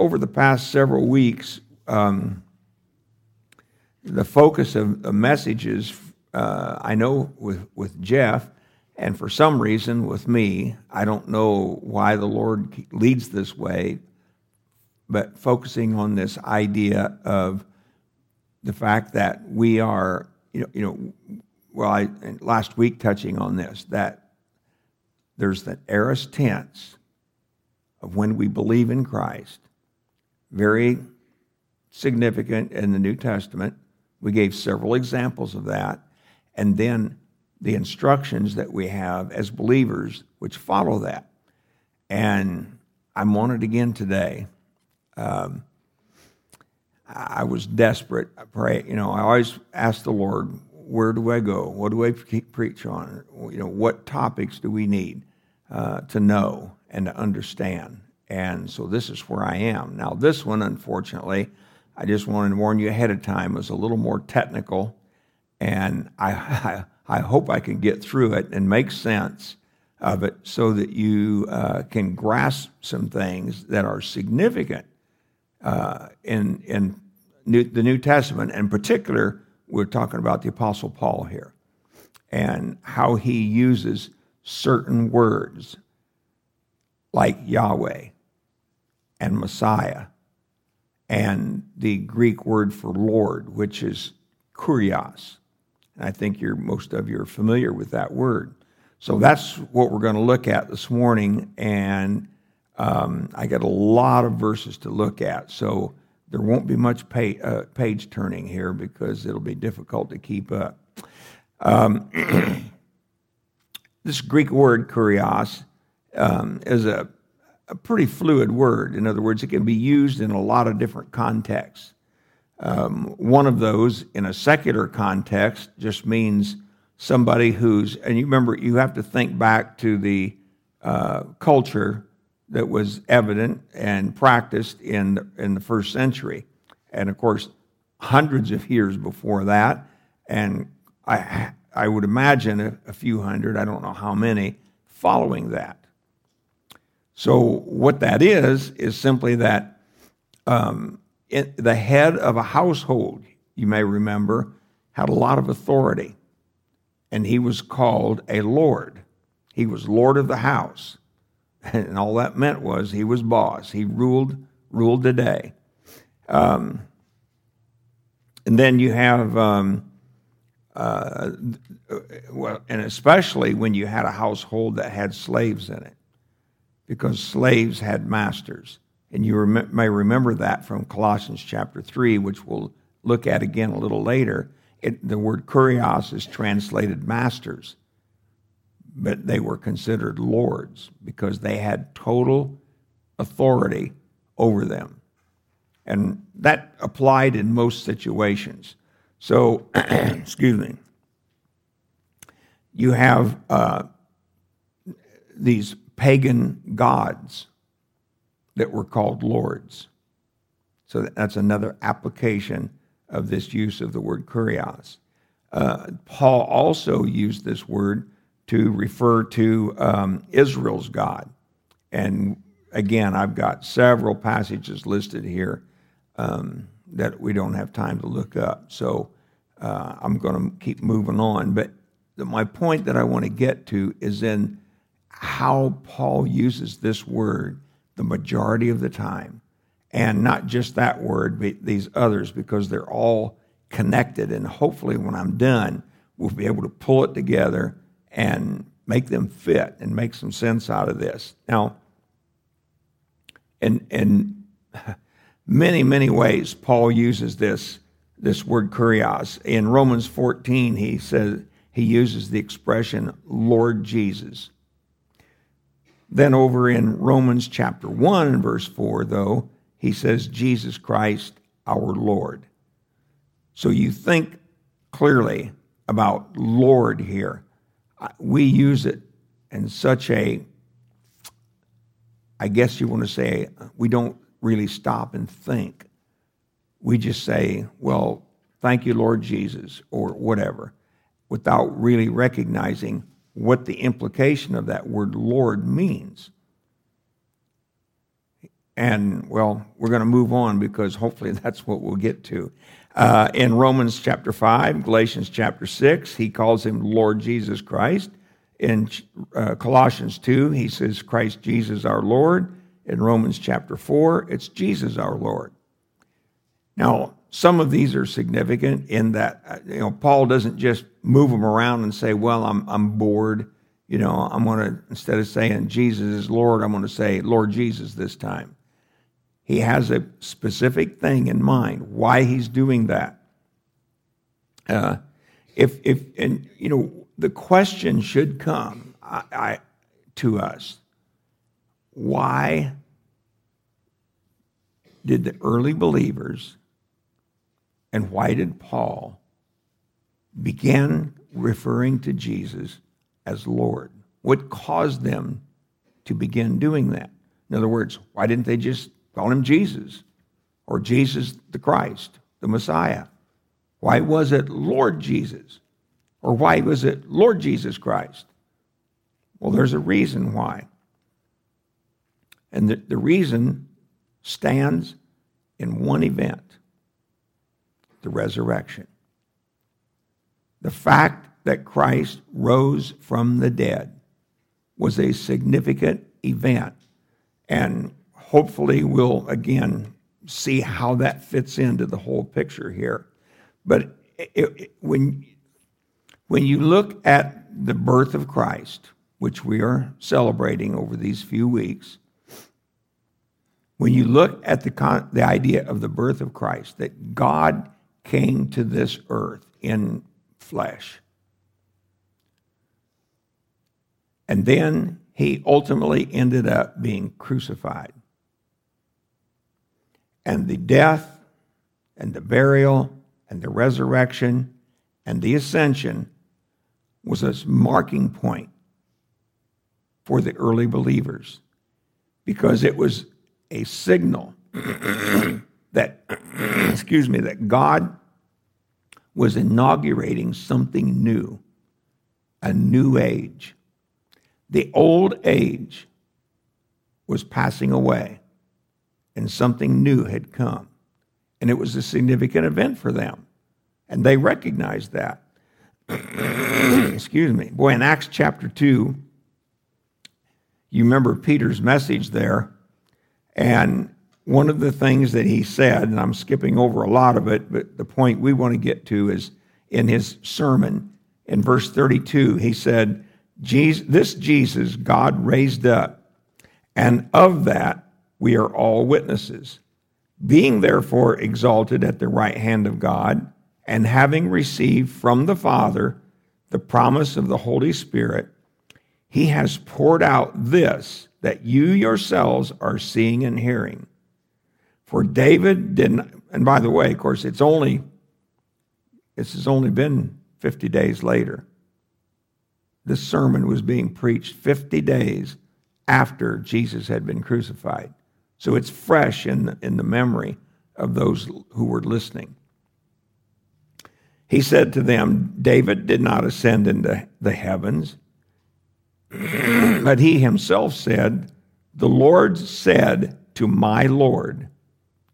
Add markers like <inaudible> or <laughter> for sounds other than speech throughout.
over the past several weeks, um, the focus of, of messages, uh, I know with, with Jeff, and for some reason with me, I don't know why the Lord leads this way, but focusing on this idea of the fact that we are, you know, you know well, I, last week touching on this, that there's the aorist tense of when we believe in Christ, very significant in the New Testament. We gave several examples of that. And then the instructions that we have as believers, which follow that. And I'm on it again today. Um, I was desperate. I pray, you know, I always ask the Lord, where do I go? What do I preach on? You know, what topics do we need uh, to know and to understand? And so this is where I am. Now, this one, unfortunately, I just wanted to warn you ahead of time, was a little more technical. And I, I, <laughs> I hope I can get through it and make sense of it so that you uh, can grasp some things that are significant uh, in, in New, the New Testament. In particular, we're talking about the Apostle Paul here and how he uses certain words like Yahweh and Messiah and the Greek word for Lord, which is kurios. And I think you're, most of you are familiar with that word. So that's what we're going to look at this morning. And um, I got a lot of verses to look at, so there won't be much pay, uh, page turning here because it'll be difficult to keep up. Um, <clears throat> this Greek word kurios um, is a, a, pretty fluid word. In other words, it can be used in a lot of different contexts. Um, one of those, in a secular context, just means somebody who's, and you remember, you have to think back to the uh, culture that was evident and practiced in, in the first century. And of course, hundreds of years before that, and I, I would imagine a, a few hundred, I don't know how many, following that. So, what that is, is simply that um, it, the head of a household, you may remember, had a lot of authority, and he was called a lord. He was lord of the house. <laughs> And all that meant was he was boss. He ruled ruled the day. Um, and then you have, um, uh, well, and especially when you had a household that had slaves in it, because slaves had masters. And you rem- may remember that from Colossians chapter 3, which we'll look at again a little later. It, the word kurios is translated masters but they were considered lords because they had total authority over them. And that applied in most situations. So, <clears throat> excuse me, you have uh, these pagan gods that were called lords. So that's another application of this use of the word kurios. Uh, Paul also used this word to refer to um, Israel's God. And again, I've got several passages listed here um, that we don't have time to look up. So uh, I'm going to keep moving on. But my point that I want to get to is in how Paul uses this word the majority of the time. And not just that word, but these others, because they're all connected. And hopefully, when I'm done, we'll be able to pull it together and make them fit and make some sense out of this. Now, in, in <laughs> many, many ways, Paul uses this, this word kurios. In Romans 14, he says he uses the expression Lord Jesus. Then over in Romans chapter 1 and verse 4, though, he says Jesus Christ our Lord. So you think clearly about Lord here we use it in such a, I guess you want to say, we don't really stop and think. We just say, well, thank you, Lord Jesus, or whatever, without really recognizing what the implication of that word Lord means. And, well, we're going to move on because hopefully <laughs> that's what we'll get to. Uh, in Romans chapter 5, Galatians chapter 6, he calls him Lord Jesus Christ. In uh, Colossians 2, he says, Christ Jesus our Lord. In Romans chapter 4, it's Jesus our Lord. Now, some of these are significant in that, uh, you know, Paul doesn't just move them around and say, well, I'm, I'm bored. You know, I'm going to, instead of saying Jesus is Lord, I'm going to say Lord Jesus this time. He has a specific thing in mind why he's doing that. Uh, if, if, and, you know, the question should come I, I, to us why did the early believers and why did Paul begin referring to Jesus as Lord? What caused them to begin doing that? In other words, why didn't they just call him Jesus or Jesus the Christ, the Messiah? Why was it Lord Jesus? Or why was it Lord Jesus Christ? Well, there's a reason why. And the, the reason stands in one event the resurrection. The fact that Christ rose from the dead was a significant event. And hopefully, we'll again see how that fits into the whole picture here. But it, it, when, when you look at the birth of Christ, which we are celebrating over these few weeks, when you look at the, the idea of the birth of Christ, that God came to this earth in flesh. And then he ultimately ended up being crucified. And the death and the burial and the resurrection and the ascension was a marking point for the early believers because it was a signal <clears throat> that <clears throat> excuse me that God was inaugurating something new a new age the old age was passing away and something new had come. And it was a significant event for them. And they recognized that. <clears throat> Excuse me. Boy, in Acts chapter 2, you remember Peter's message there. And one of the things that he said, and I'm skipping over a lot of it, but the point we want to get to is in his sermon in verse 32, he said, this Jesus God raised up, and of that we are all witnesses. Being therefore exalted at the right hand of God, and having received from the Father the promise of the Holy Spirit, he has poured out this that you yourselves are seeing and hearing. For David didn't, and by the way, of course, it's only, this has only been 50 days later this sermon was being preached 50 days after Jesus had been crucified. So it's fresh in the, in the memory of those who were listening. He said to them, David did not ascend into the heavens, <clears throat> but he himself said, The Lord said to my Lord,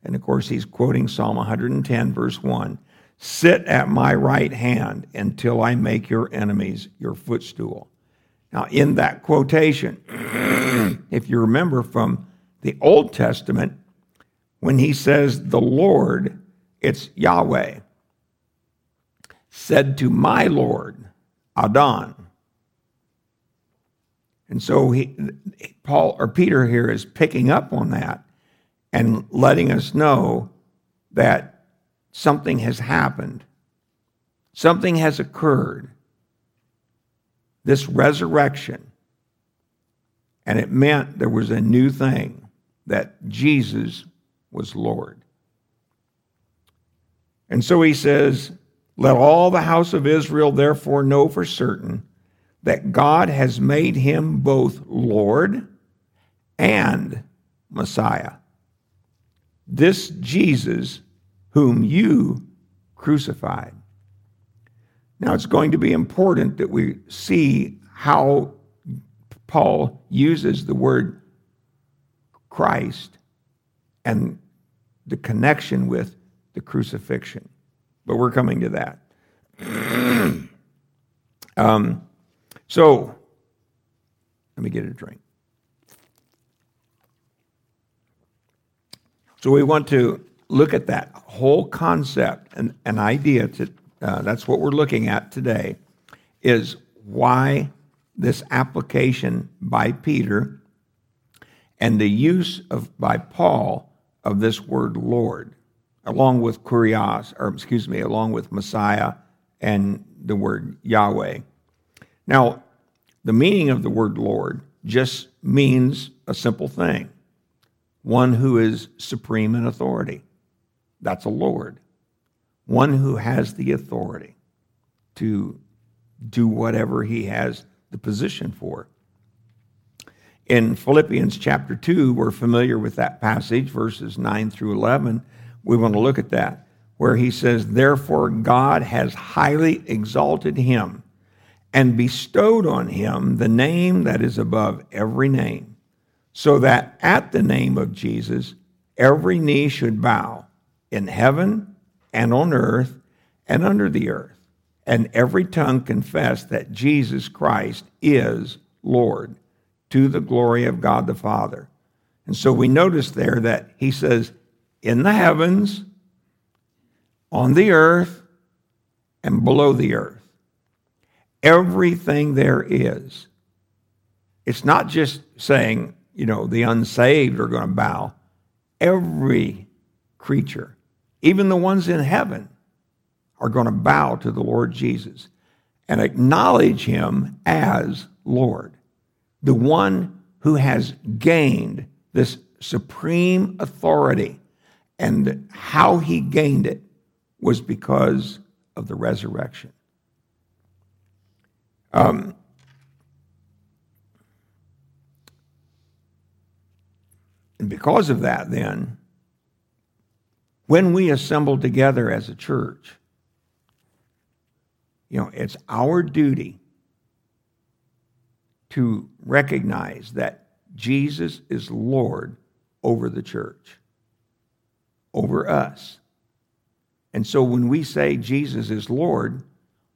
and of course he's quoting Psalm 110, verse 1 Sit at my right hand until I make your enemies your footstool. Now, in that quotation, <clears throat> if you remember from the Old Testament, when he says the Lord, it's Yahweh, said to my Lord, Adon. And so he, Paul or Peter here is picking up on that and letting us know that something has happened, something has occurred. This resurrection. And it meant there was a new thing that Jesus was Lord. And so he says, Let all the house of Israel therefore know for certain that God has made him both Lord and Messiah. This Jesus whom you crucified. Now, it's going to be important that we see how Paul uses the word Christ and the connection with the crucifixion. But we're coming to that. <clears throat> um, so, let me get a drink. So, we want to look at that whole concept and an idea to uh, that's what we're looking at today is why this application by Peter and the use of by Paul of this word Lord, along with kurios, or excuse me, along with Messiah and the word Yahweh. Now, the meaning of the word Lord just means a simple thing one who is supreme in authority. That's a Lord. One who has the authority to do whatever he has the position for. In Philippians chapter 2, we're familiar with that passage, verses 9 through 11. We want to look at that, where he says, Therefore, God has highly exalted him and bestowed on him the name that is above every name, so that at the name of Jesus, every knee should bow in heaven and on earth and under the earth, and every tongue confess that Jesus Christ is Lord to the glory of God the Father. And so we notice there that he says, in the heavens, on the earth, and below the earth. Everything there is. It's not just saying, you know, the unsaved are going to bow. Every creature, even the ones in heaven, are going to bow to the Lord Jesus and acknowledge him as Lord the one who has gained this supreme authority. And how he gained it was because of the resurrection. Um, and because of that, then, when we assemble together as a church, you know, it's our duty to recognize that Jesus is Lord over the church, over us. And so when we say Jesus is Lord,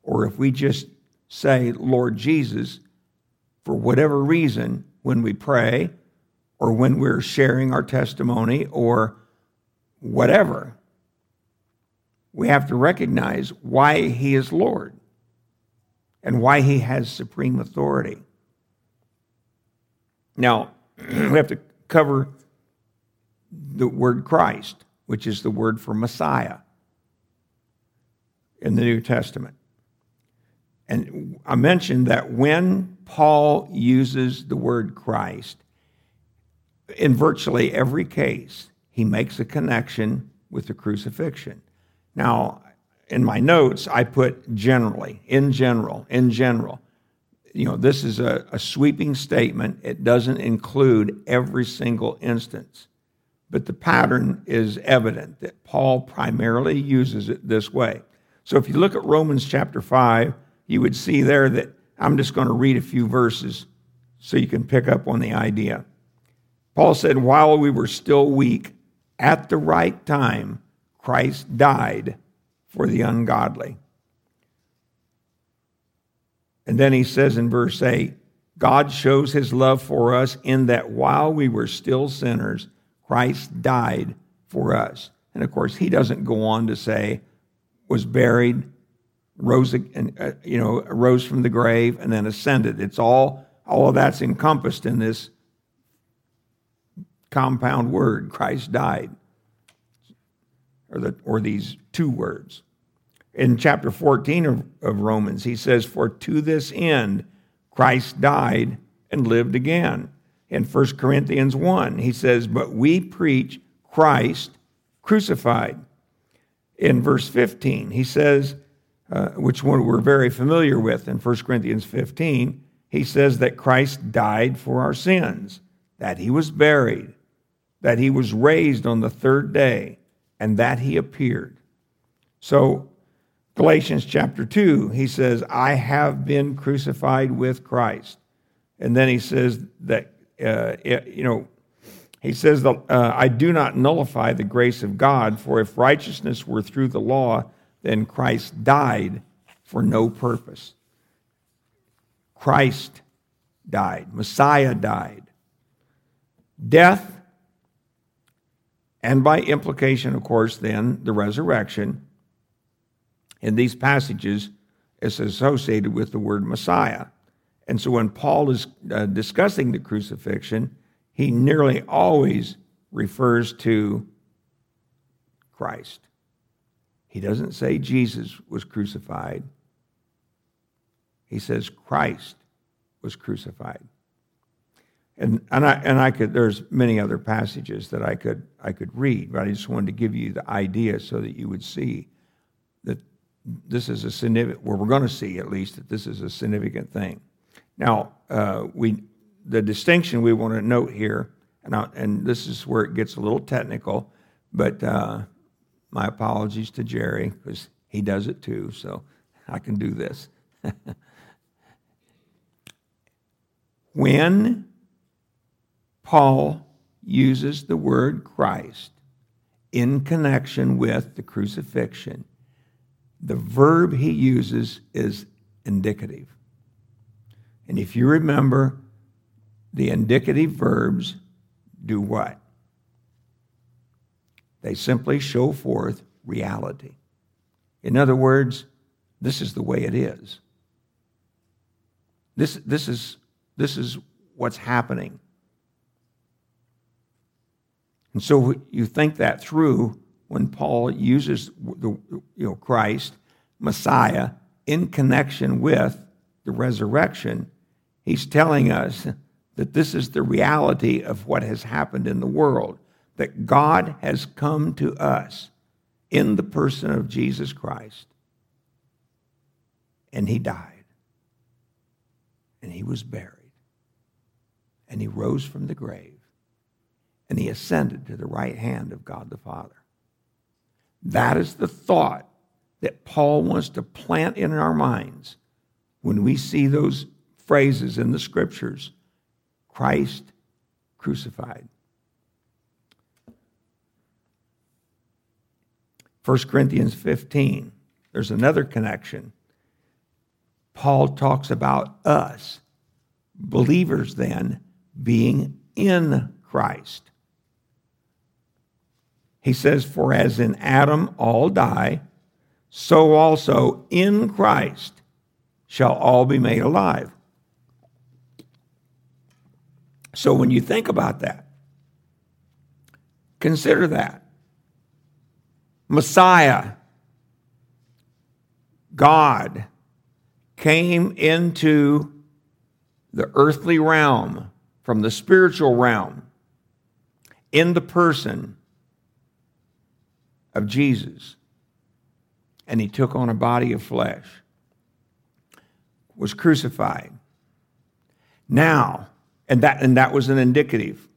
or if we just say Lord Jesus, for whatever reason, when we pray, or when we're sharing our testimony, or whatever, we have to recognize why he is Lord and why he has supreme authority. Now, <clears throat> we have to cover the word Christ, which is the word for Messiah in the New Testament. And I mentioned that when Paul uses the word Christ, in virtually every case, he makes a connection with the crucifixion. Now, in my notes, I put generally, in general, in general you know, this is a, a sweeping statement. It doesn't include every single instance. But the pattern is evident that Paul primarily uses it this way. So if you look at Romans chapter 5, you would see there that I'm just going to read a few verses so you can pick up on the idea. Paul said, While we were still weak, at the right time, Christ died for the ungodly. And then he says in verse 8, God shows his love for us in that while we were still sinners, Christ died for us. And of course, he doesn't go on to say, was buried, rose, uh, you know, rose from the grave, and then ascended. It's all, all of that's encompassed in this compound word, Christ died, or, the, or these two words in chapter 14 of, of Romans, he says, For to this end Christ died and lived again. In 1 Corinthians 1, he says, But we preach Christ crucified. In verse 15, he says, uh, which one we're very familiar with in 1 Corinthians 15, he says that Christ died for our sins, that he was buried, that he was raised on the third day, and that he appeared. So Galatians chapter 2, he says, I have been crucified with Christ. And then he says that, uh, you know, He says, uh, I do not nullify the grace of God, for if righteousness were through the law, then Christ died for no purpose. Christ died, Messiah died. Death, and by implication, of course, then the resurrection, in these passages is associated with the word Messiah. And so when Paul is uh, discussing the crucifixion, he nearly always refers to Christ. He doesn't say Jesus was crucified. He says Christ was crucified. And, and, I, and I could, there's many other passages that I could, I could read, but I just wanted to give you the idea so that you would see that this is a significant, well, we're going to see at least that this is a significant thing. Now, uh, we, the distinction we want to note here, and, I, and this is where it gets a little technical, but uh, my apologies to Jerry because he does it too, so I can do this. <laughs> when Paul uses the word Christ in connection with the crucifixion, the verb he uses is indicative. And if you remember, the indicative verbs do what? They simply show forth reality. In other words, this is the way it is. This, this, is, this is what's happening. And so you think that through when Paul uses the you know, Christ, Messiah, in connection with the resurrection, he's telling us that this is the reality of what has happened in the world, that God has come to us in the person of Jesus Christ. And he died. And he was buried. And he rose from the grave. And he ascended to the right hand of God the Father. That is the thought that Paul wants to plant in our minds when we see those phrases in the scriptures Christ crucified. 1 Corinthians 15, there's another connection. Paul talks about us, believers then, being in Christ. He says, For as in Adam all die, so also in Christ shall all be made alive. So when you think about that, consider that. Messiah, God, came into the earthly realm from the spiritual realm in the person of Jesus. And he took on a body of flesh, was crucified. Now, and that, and that was an indicative.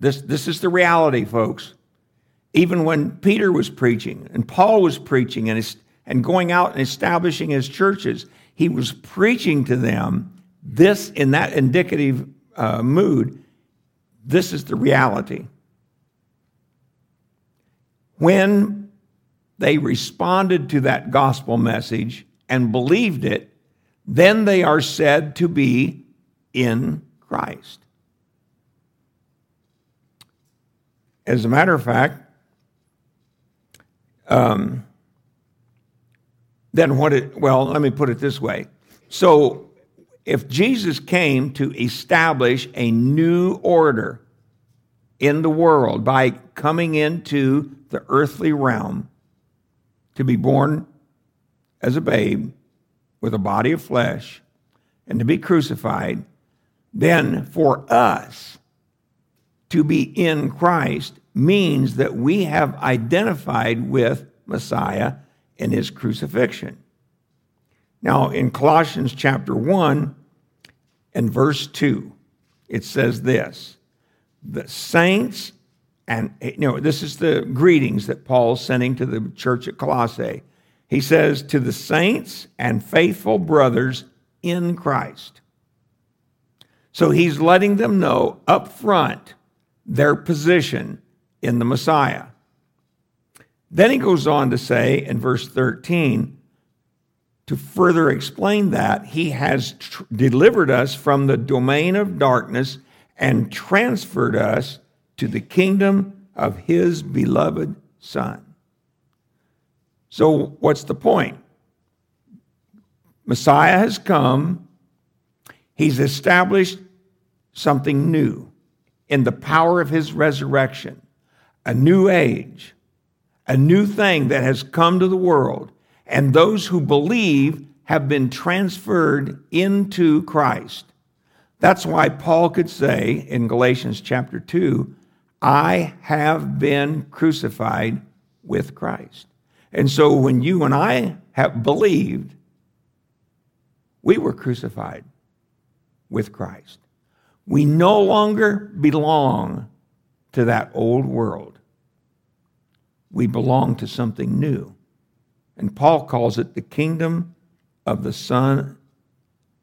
This, this is the reality, folks. Even when Peter was preaching and Paul was preaching and, and going out and establishing his churches, he was preaching to them this in that indicative uh, mood. This is the reality. When they responded to that gospel message and believed it, then they are said to be in Christ. As a matter of fact, um, then what it, well, let me put it this way. So, if Jesus came to establish a new order in the world by coming into the earthly realm to be born as a babe with a body of flesh and to be crucified then for us to be in Christ means that we have identified with Messiah in his crucifixion. Now, in Colossians chapter 1 and verse 2, it says this The saints, and you know, this is the greetings that Paul's sending to the church at Colossae. He says, To the saints and faithful brothers in Christ. So he's letting them know up front their position in the Messiah. Then he goes on to say in verse 13, to further explain that, he has tr- delivered us from the domain of darkness and transferred us to the kingdom of his beloved Son. So, what's the point? Messiah has come, he's established something new in the power of his resurrection, a new age, a new thing that has come to the world and those who believe have been transferred into Christ. That's why Paul could say in Galatians chapter 2, I have been crucified with Christ. And so when you and I have believed, we were crucified with Christ. We no longer belong to that old world. We belong to something new. And Paul calls it the kingdom of the Son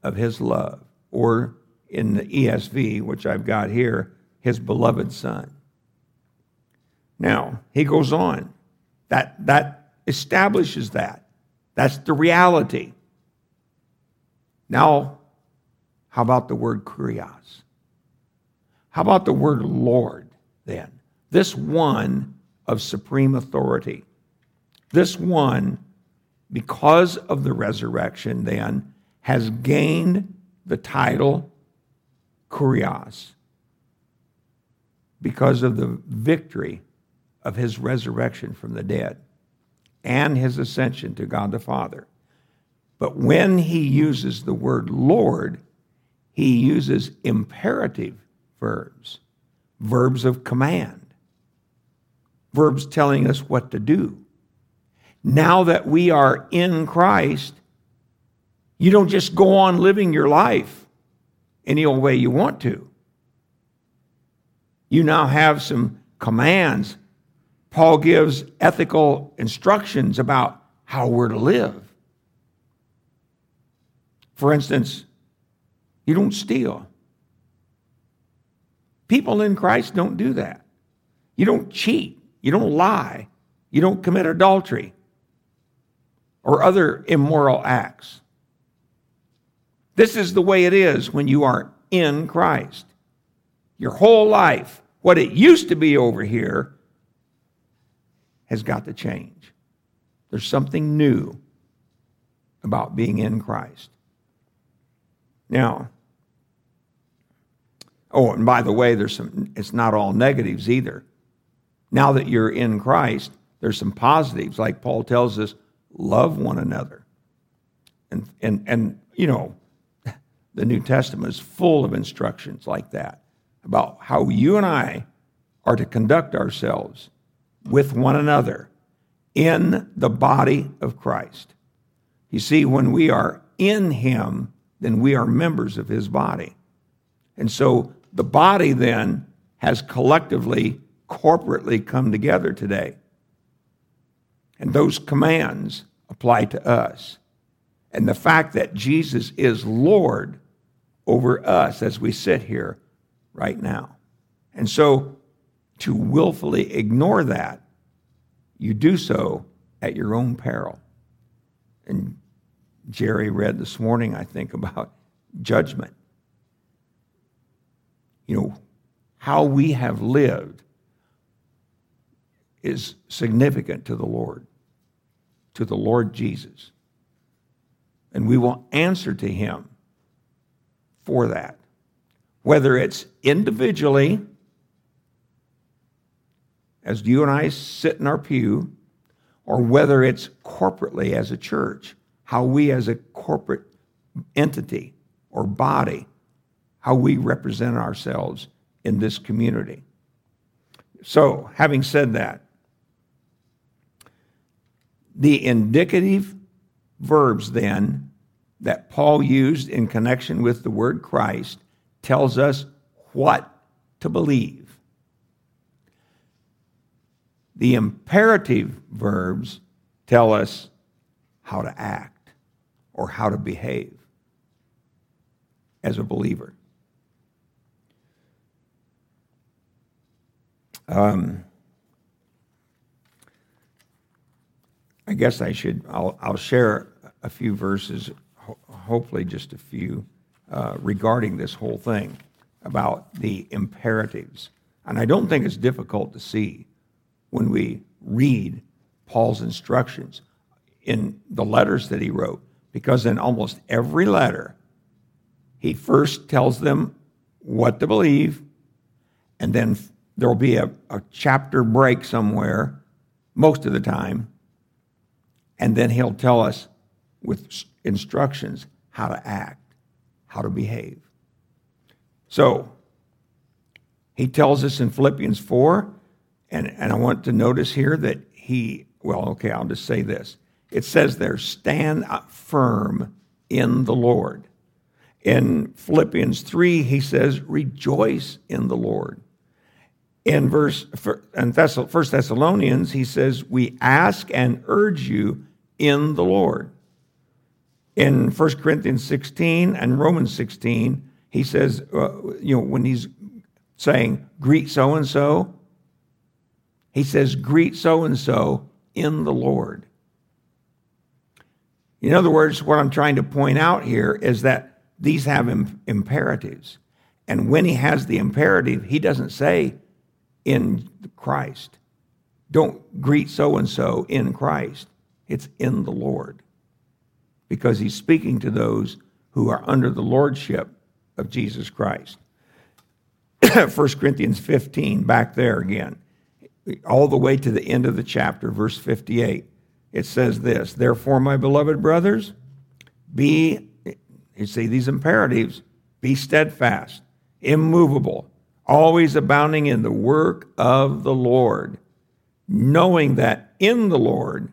of his love, or in the ESV, which I've got here, his beloved Son. Now, he goes on. That, that establishes that. That's the reality. Now, how about the word kurios? How about the word Lord then? This one of supreme authority. This one because of the resurrection, then, has gained the title Kurios because of the victory of his resurrection from the dead and his ascension to God the Father. But when he uses the word Lord, he uses imperative verbs, verbs of command, verbs telling us what to do now that we are in Christ, you don't just go on living your life any old way you want to. You now have some commands. Paul gives ethical instructions about how we're to live. For instance, you don't steal. People in Christ don't do that. You don't cheat. You don't lie. You don't commit adultery or other immoral acts. This is the way it is when you are in Christ. Your whole life, what it used to be over here, has got to change. There's something new about being in Christ. Now, oh, and by the way, there's some, it's not all negatives either. Now that you're in Christ, there's some positives, like Paul tells us love one another. And, and, and you know, the New Testament is full of instructions like that about how you and I are to conduct ourselves with one another in the body of Christ. You see, when we are in Him, then we are members of His body. And so the body then has collectively, corporately come together today. And those commands apply to us. And the fact that Jesus is Lord over us as we sit here right now. And so to willfully ignore that, you do so at your own peril. And Jerry read this morning, I think, about judgment. You know, how we have lived is significant to the Lord, to the Lord Jesus. And we will answer to him for that. Whether it's individually, as you and I sit in our pew, or whether it's corporately as a church, how we as a corporate entity or body, how we represent ourselves in this community. So, having said that, the indicative verbs, then, that Paul used in connection with the word Christ tells us what to believe. The imperative verbs tell us how to act or how to behave as a believer. Um, I guess I should, I'll, I'll share a few verses, ho- hopefully just a few, uh, regarding this whole thing about the imperatives. And I don't think it's difficult to see when we read Paul's instructions in the letters that he wrote, because in almost every letter, he first tells them what to believe, and then there will be a, a chapter break somewhere, most of the time, and then he'll tell us with instructions how to act, how to behave. So, he tells us in Philippians 4, and, and I want to notice here that he, well, okay, I'll just say this. It says there, stand firm in the Lord. In Philippians 3, he says, rejoice in the Lord. In verse in First Thessalonians, he says, we ask and urge you in the Lord. In 1 Corinthians 16 and Romans 16, he says, uh, you know, when he's saying, greet so and so, he says, greet so and so in the Lord. In other words, what I'm trying to point out here is that these have imperatives. And when he has the imperative, he doesn't say in Christ. Don't greet so and so in Christ. It's in the Lord. Because he's speaking to those who are under the lordship of Jesus Christ. <clears throat> 1 Corinthians 15, back there again, all the way to the end of the chapter, verse 58. It says this Therefore, my beloved brothers, be, you see these imperatives, be steadfast, immovable, always abounding in the work of the Lord, knowing that in the Lord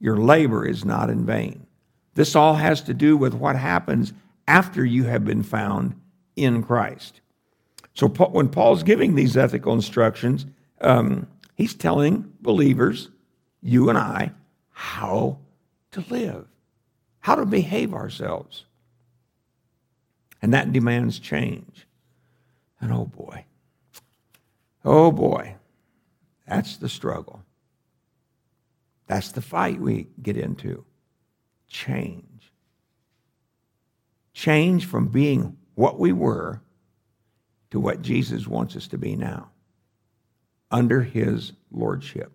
your labor is not in vain. This all has to do with what happens after you have been found in Christ. So when Paul's giving these ethical instructions, um, he's telling believers, you and I, how to live, how to behave ourselves. And that demands change. And oh boy, oh boy, that's the struggle. That's the fight we get into. Change. Change from being what we were to what Jesus wants us to be now, under his lordship.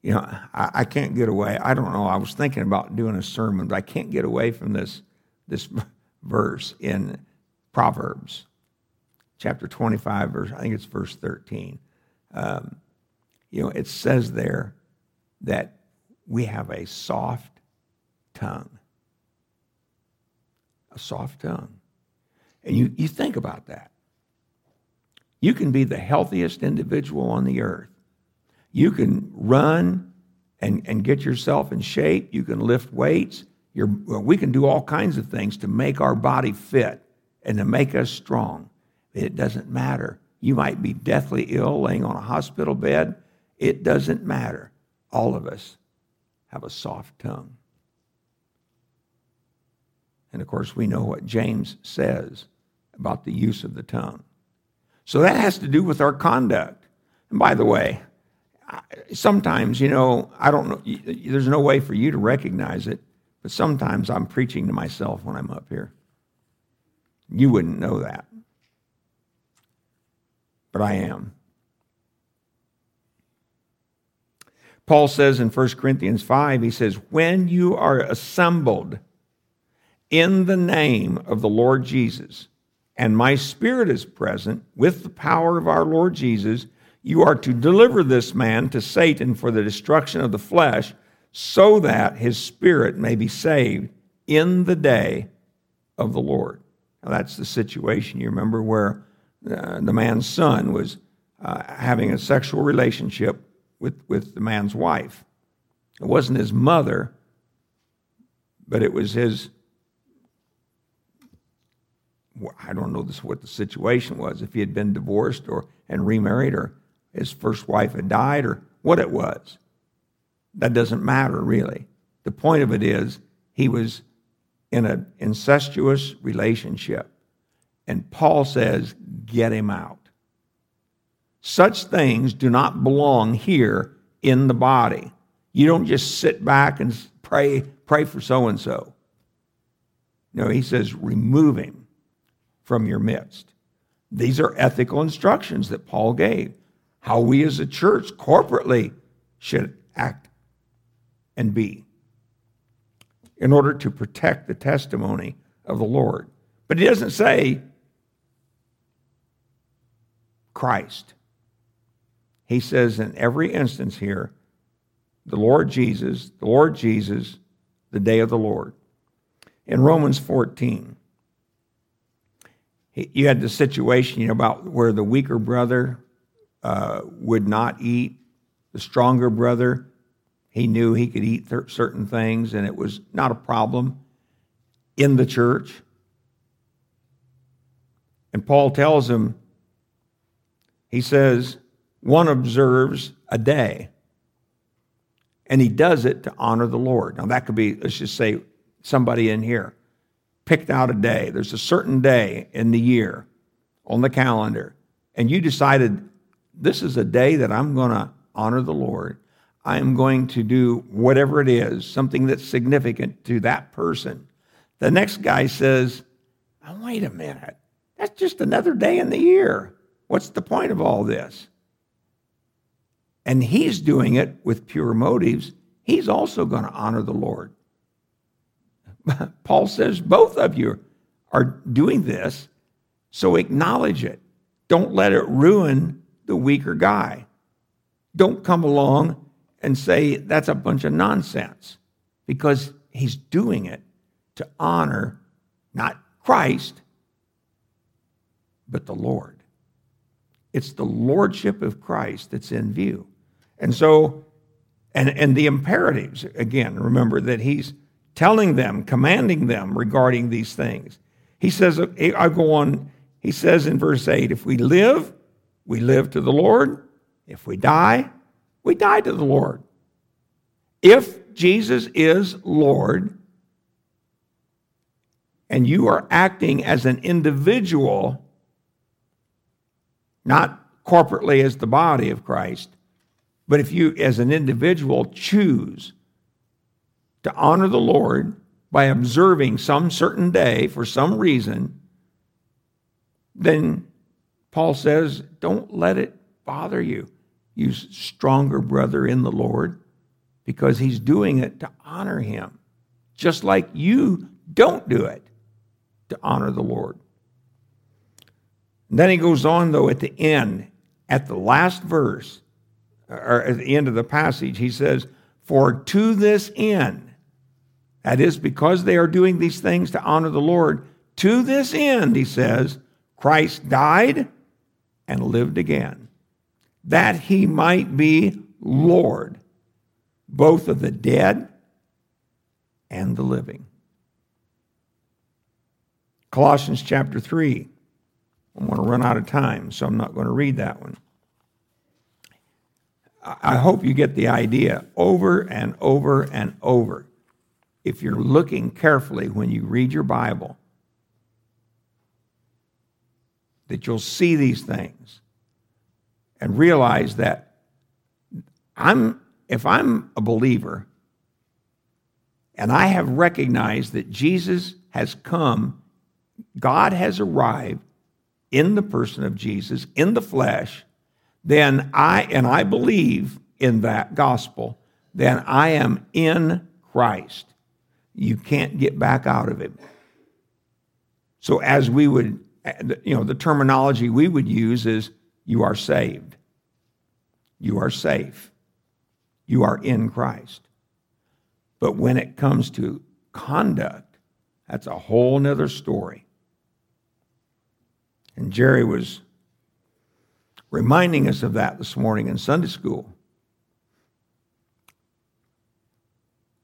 You know, I, I, can't get away. I don't know. I was thinking about doing a sermon, but I can't get away from this, this <laughs> verse in Proverbs, chapter 25, verse, I think it's verse 13. Um, you know, it says there that we have a soft tongue. A soft tongue. And you, you think about that. You can be the healthiest individual on the earth. You can run and, and get yourself in shape. You can lift weights. You're, we can do all kinds of things to make our body fit and to make us strong. It doesn't matter. You might be deathly ill, laying on a hospital bed. It doesn't matter. All of us have a soft tongue. And of course, we know what James says about the use of the tongue. So that has to do with our conduct. And by the way, sometimes, you know, I don't know, there's no way for you to recognize it, but sometimes I'm preaching to myself when I'm up here. You wouldn't know that. But I am. Paul says in 1 Corinthians 5, he says, When you are assembled in the name of the Lord Jesus, and my spirit is present with the power of our Lord Jesus, you are to deliver this man to Satan for the destruction of the flesh, so that his spirit may be saved in the day of the Lord. Now, that's the situation. You remember where uh, the man's son was uh, having a sexual relationship with, with the man's wife. It wasn't his mother, but it was his. I don't know this, what the situation was, if he had been divorced or and remarried, or his first wife had died, or what it was. That doesn't matter, really. The point of it is, he was in an incestuous relationship. And Paul says, get him out. Such things do not belong here in the body. You don't just sit back and pray, pray for so and so. No, he says, remove him from your midst. These are ethical instructions that Paul gave. How we as a church corporately should act and be in order to protect the testimony of the Lord. But he doesn't say Christ. He says in every instance here, the Lord Jesus, the Lord Jesus, the day of the Lord. In Romans 14, you had the situation you know, about where the weaker brother uh, would not eat, the stronger brother, he knew he could eat certain things, and it was not a problem in the church. And Paul tells him, he says, one observes a day and he does it to honor the Lord. Now, that could be, let's just say, somebody in here picked out a day. There's a certain day in the year on the calendar, and you decided this is a day that I'm going to honor the Lord. I am going to do whatever it is, something that's significant to that person. The next guy says, oh, wait a minute. That's just another day in the year. What's the point of all this? And he's doing it with pure motives, he's also going to honor the Lord. <laughs> Paul says both of you are doing this, so acknowledge it. Don't let it ruin the weaker guy. Don't come along and say that's a bunch of nonsense because he's doing it to honor not Christ, but the Lord. It's the lordship of Christ that's in view. And so, and, and the imperatives, again, remember that he's telling them, commanding them regarding these things. He says, I go on, he says in verse 8, if we live, we live to the Lord. If we die, we die to the Lord. If Jesus is Lord, and you are acting as an individual, not corporately as the body of Christ, but if you, as an individual, choose to honor the Lord by observing some certain day for some reason, then Paul says, don't let it bother you, you stronger brother in the Lord, because he's doing it to honor him, just like you don't do it to honor the Lord. And then he goes on, though, at the end, at the last verse, or at the end of the passage, he says, For to this end, that is, because they are doing these things to honor the Lord, to this end, he says, Christ died and lived again, that he might be Lord, both of the dead and the living. Colossians chapter 3. I'm going to run out of time, so I'm not going to read that one. I hope you get the idea over and over and over. If you're looking carefully when you read your Bible, that you'll see these things and realize that I'm if I'm a believer and I have recognized that Jesus has come, God has arrived in the person of Jesus, in the flesh, then I, and I believe in that gospel, then I am in Christ. You can't get back out of it. So, as we would, you know, the terminology we would use is you are saved, you are safe, you are in Christ. But when it comes to conduct, that's a whole nother story. And Jerry was reminding us of that this morning in Sunday school.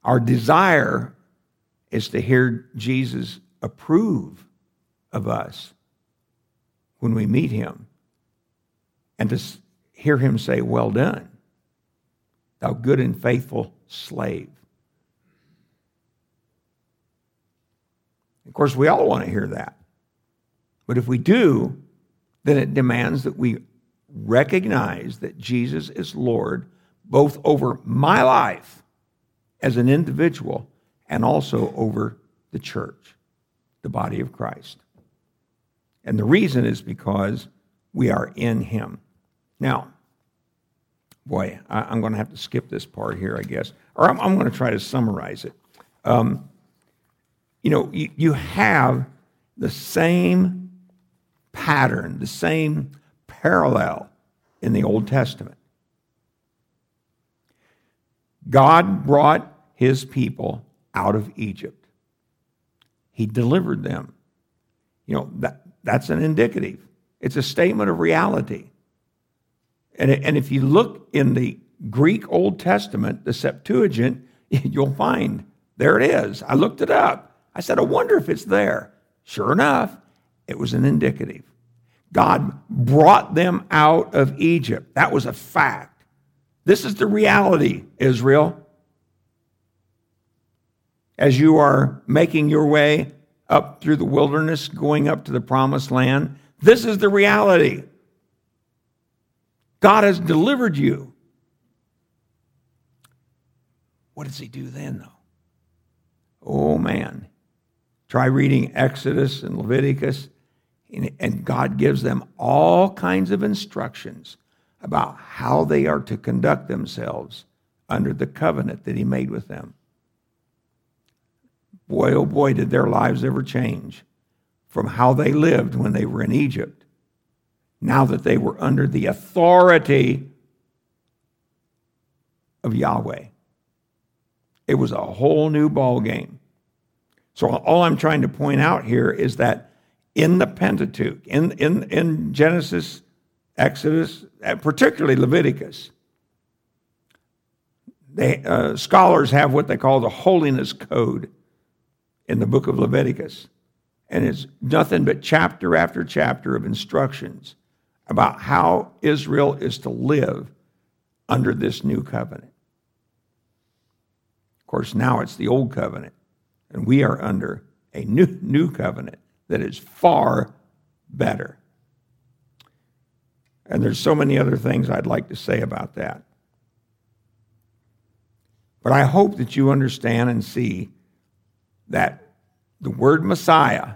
Our desire is to hear Jesus approve of us when we meet him and to hear him say, Well done, thou good and faithful slave. Of course, we all want to hear that. But if we do, then it demands that we recognize that Jesus is Lord both over my life as an individual and also over the church, the body of Christ. And the reason is because we are in Him. Now, boy, I, am going to have to skip this part here, I guess, or I'm, going to try to summarize it. Um, you know, you have the same pattern, the same parallel in the Old Testament. God brought his people out of Egypt. He delivered them. You know, that, that's an indicative. It's a statement of reality. And, and if you look in the Greek Old Testament, the Septuagint, <laughs> you'll find there it is. I looked it up. I said, I wonder if it's there. Sure enough, it was an indicative. God brought them out of Egypt. That was a fact. This is the reality, Israel. As you are making your way up through the wilderness, going up to the promised land, this is the reality. God has delivered you. What does he do then, though? Oh, man. Try reading Exodus and Leviticus, and God gives them all kinds of instructions about how they are to conduct themselves under the covenant that He made with them. Boy, oh boy, did their lives ever change from how they lived when they were in Egypt, now that they were under the authority of Yahweh. It was a whole new ball game. So all I'm trying to point out here is that in the Pentateuch, in, in, in Genesis, Exodus, particularly Leviticus, they, uh, scholars have what they call the holiness code in the book of Leviticus. And it's nothing but chapter after chapter of instructions about how Israel is to live under this new covenant. Of course, now it's the old covenant, and we are under a new, new covenant that is far better. And there's so many other things I'd like to say about that. But I hope that you understand and see that the word Messiah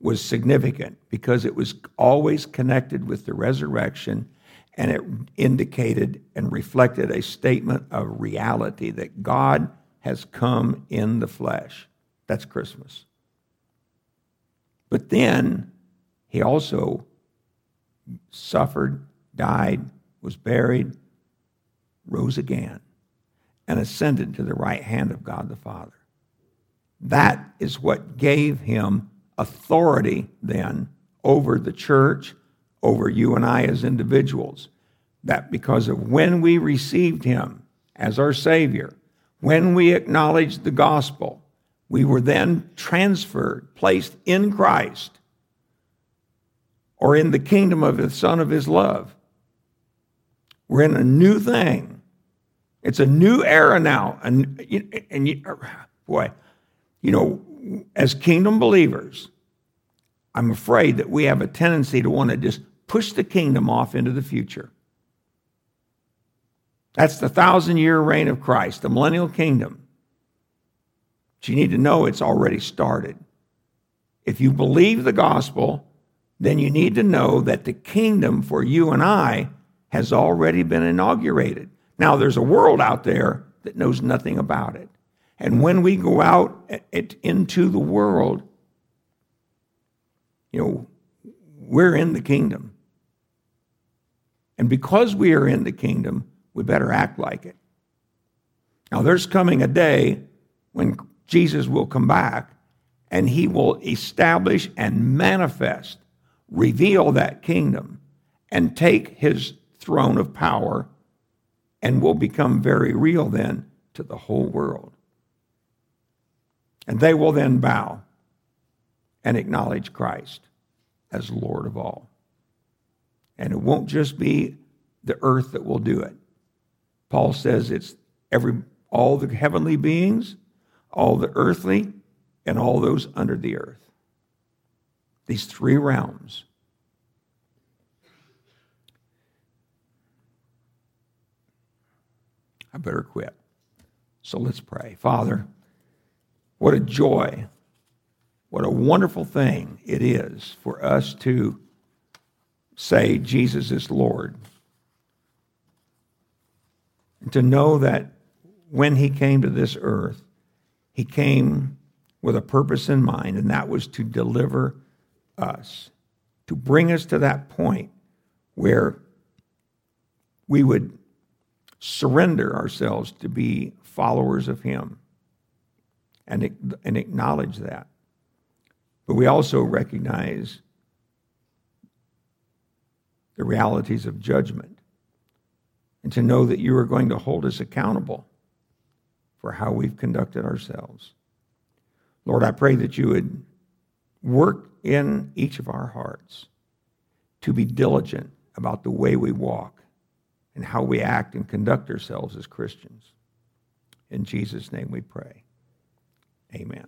was significant because it was always connected with the resurrection and it indicated and reflected a statement of reality that God has come in the flesh. That's Christmas. But then he also suffered, died, was buried, rose again, and ascended to the right hand of God the Father. That is what gave him authority then over the church, over you and I as individuals. That because of when we received him as our Savior, when we acknowledged the gospel, we were then transferred, placed in Christ or in the kingdom of the Son of His love. We're in a new thing. It's a new era now. And, and boy, you know, as kingdom believers, I'm afraid that we have a tendency to want to just push the kingdom off into the future. That's the thousand year reign of Christ, the millennial kingdom. But you need to know it's already started. If you believe the gospel, then you need to know that the kingdom for you and I has already been inaugurated. Now, there's a world out there that knows nothing about it. And when we go out into the world, you know, we're in the kingdom. And because we are in the kingdom, we better act like it. Now, there's coming a day when Jesus will come back and he will establish and manifest, reveal that kingdom, and take his throne of power and will become very real then to the whole world. And they will then bow and acknowledge Christ as Lord of all. And it won't just be the earth that will do it. Paul says it's every all the heavenly beings, all the earthly, and all those under the earth. These three realms. I better quit. So let's pray. Father, what a joy, what a wonderful thing it is for us to say Jesus is Lord. And to know that when he came to this earth, he came with a purpose in mind, and that was to deliver us, to bring us to that point where we would surrender ourselves to be followers of him and, and acknowledge that. But we also recognize the realities of judgment and to know that you are going to hold us accountable for how we've conducted ourselves. Lord, I pray that you would work in each of our hearts to be diligent about the way we walk and how we act and conduct ourselves as Christians. In Jesus' name we pray. Amen.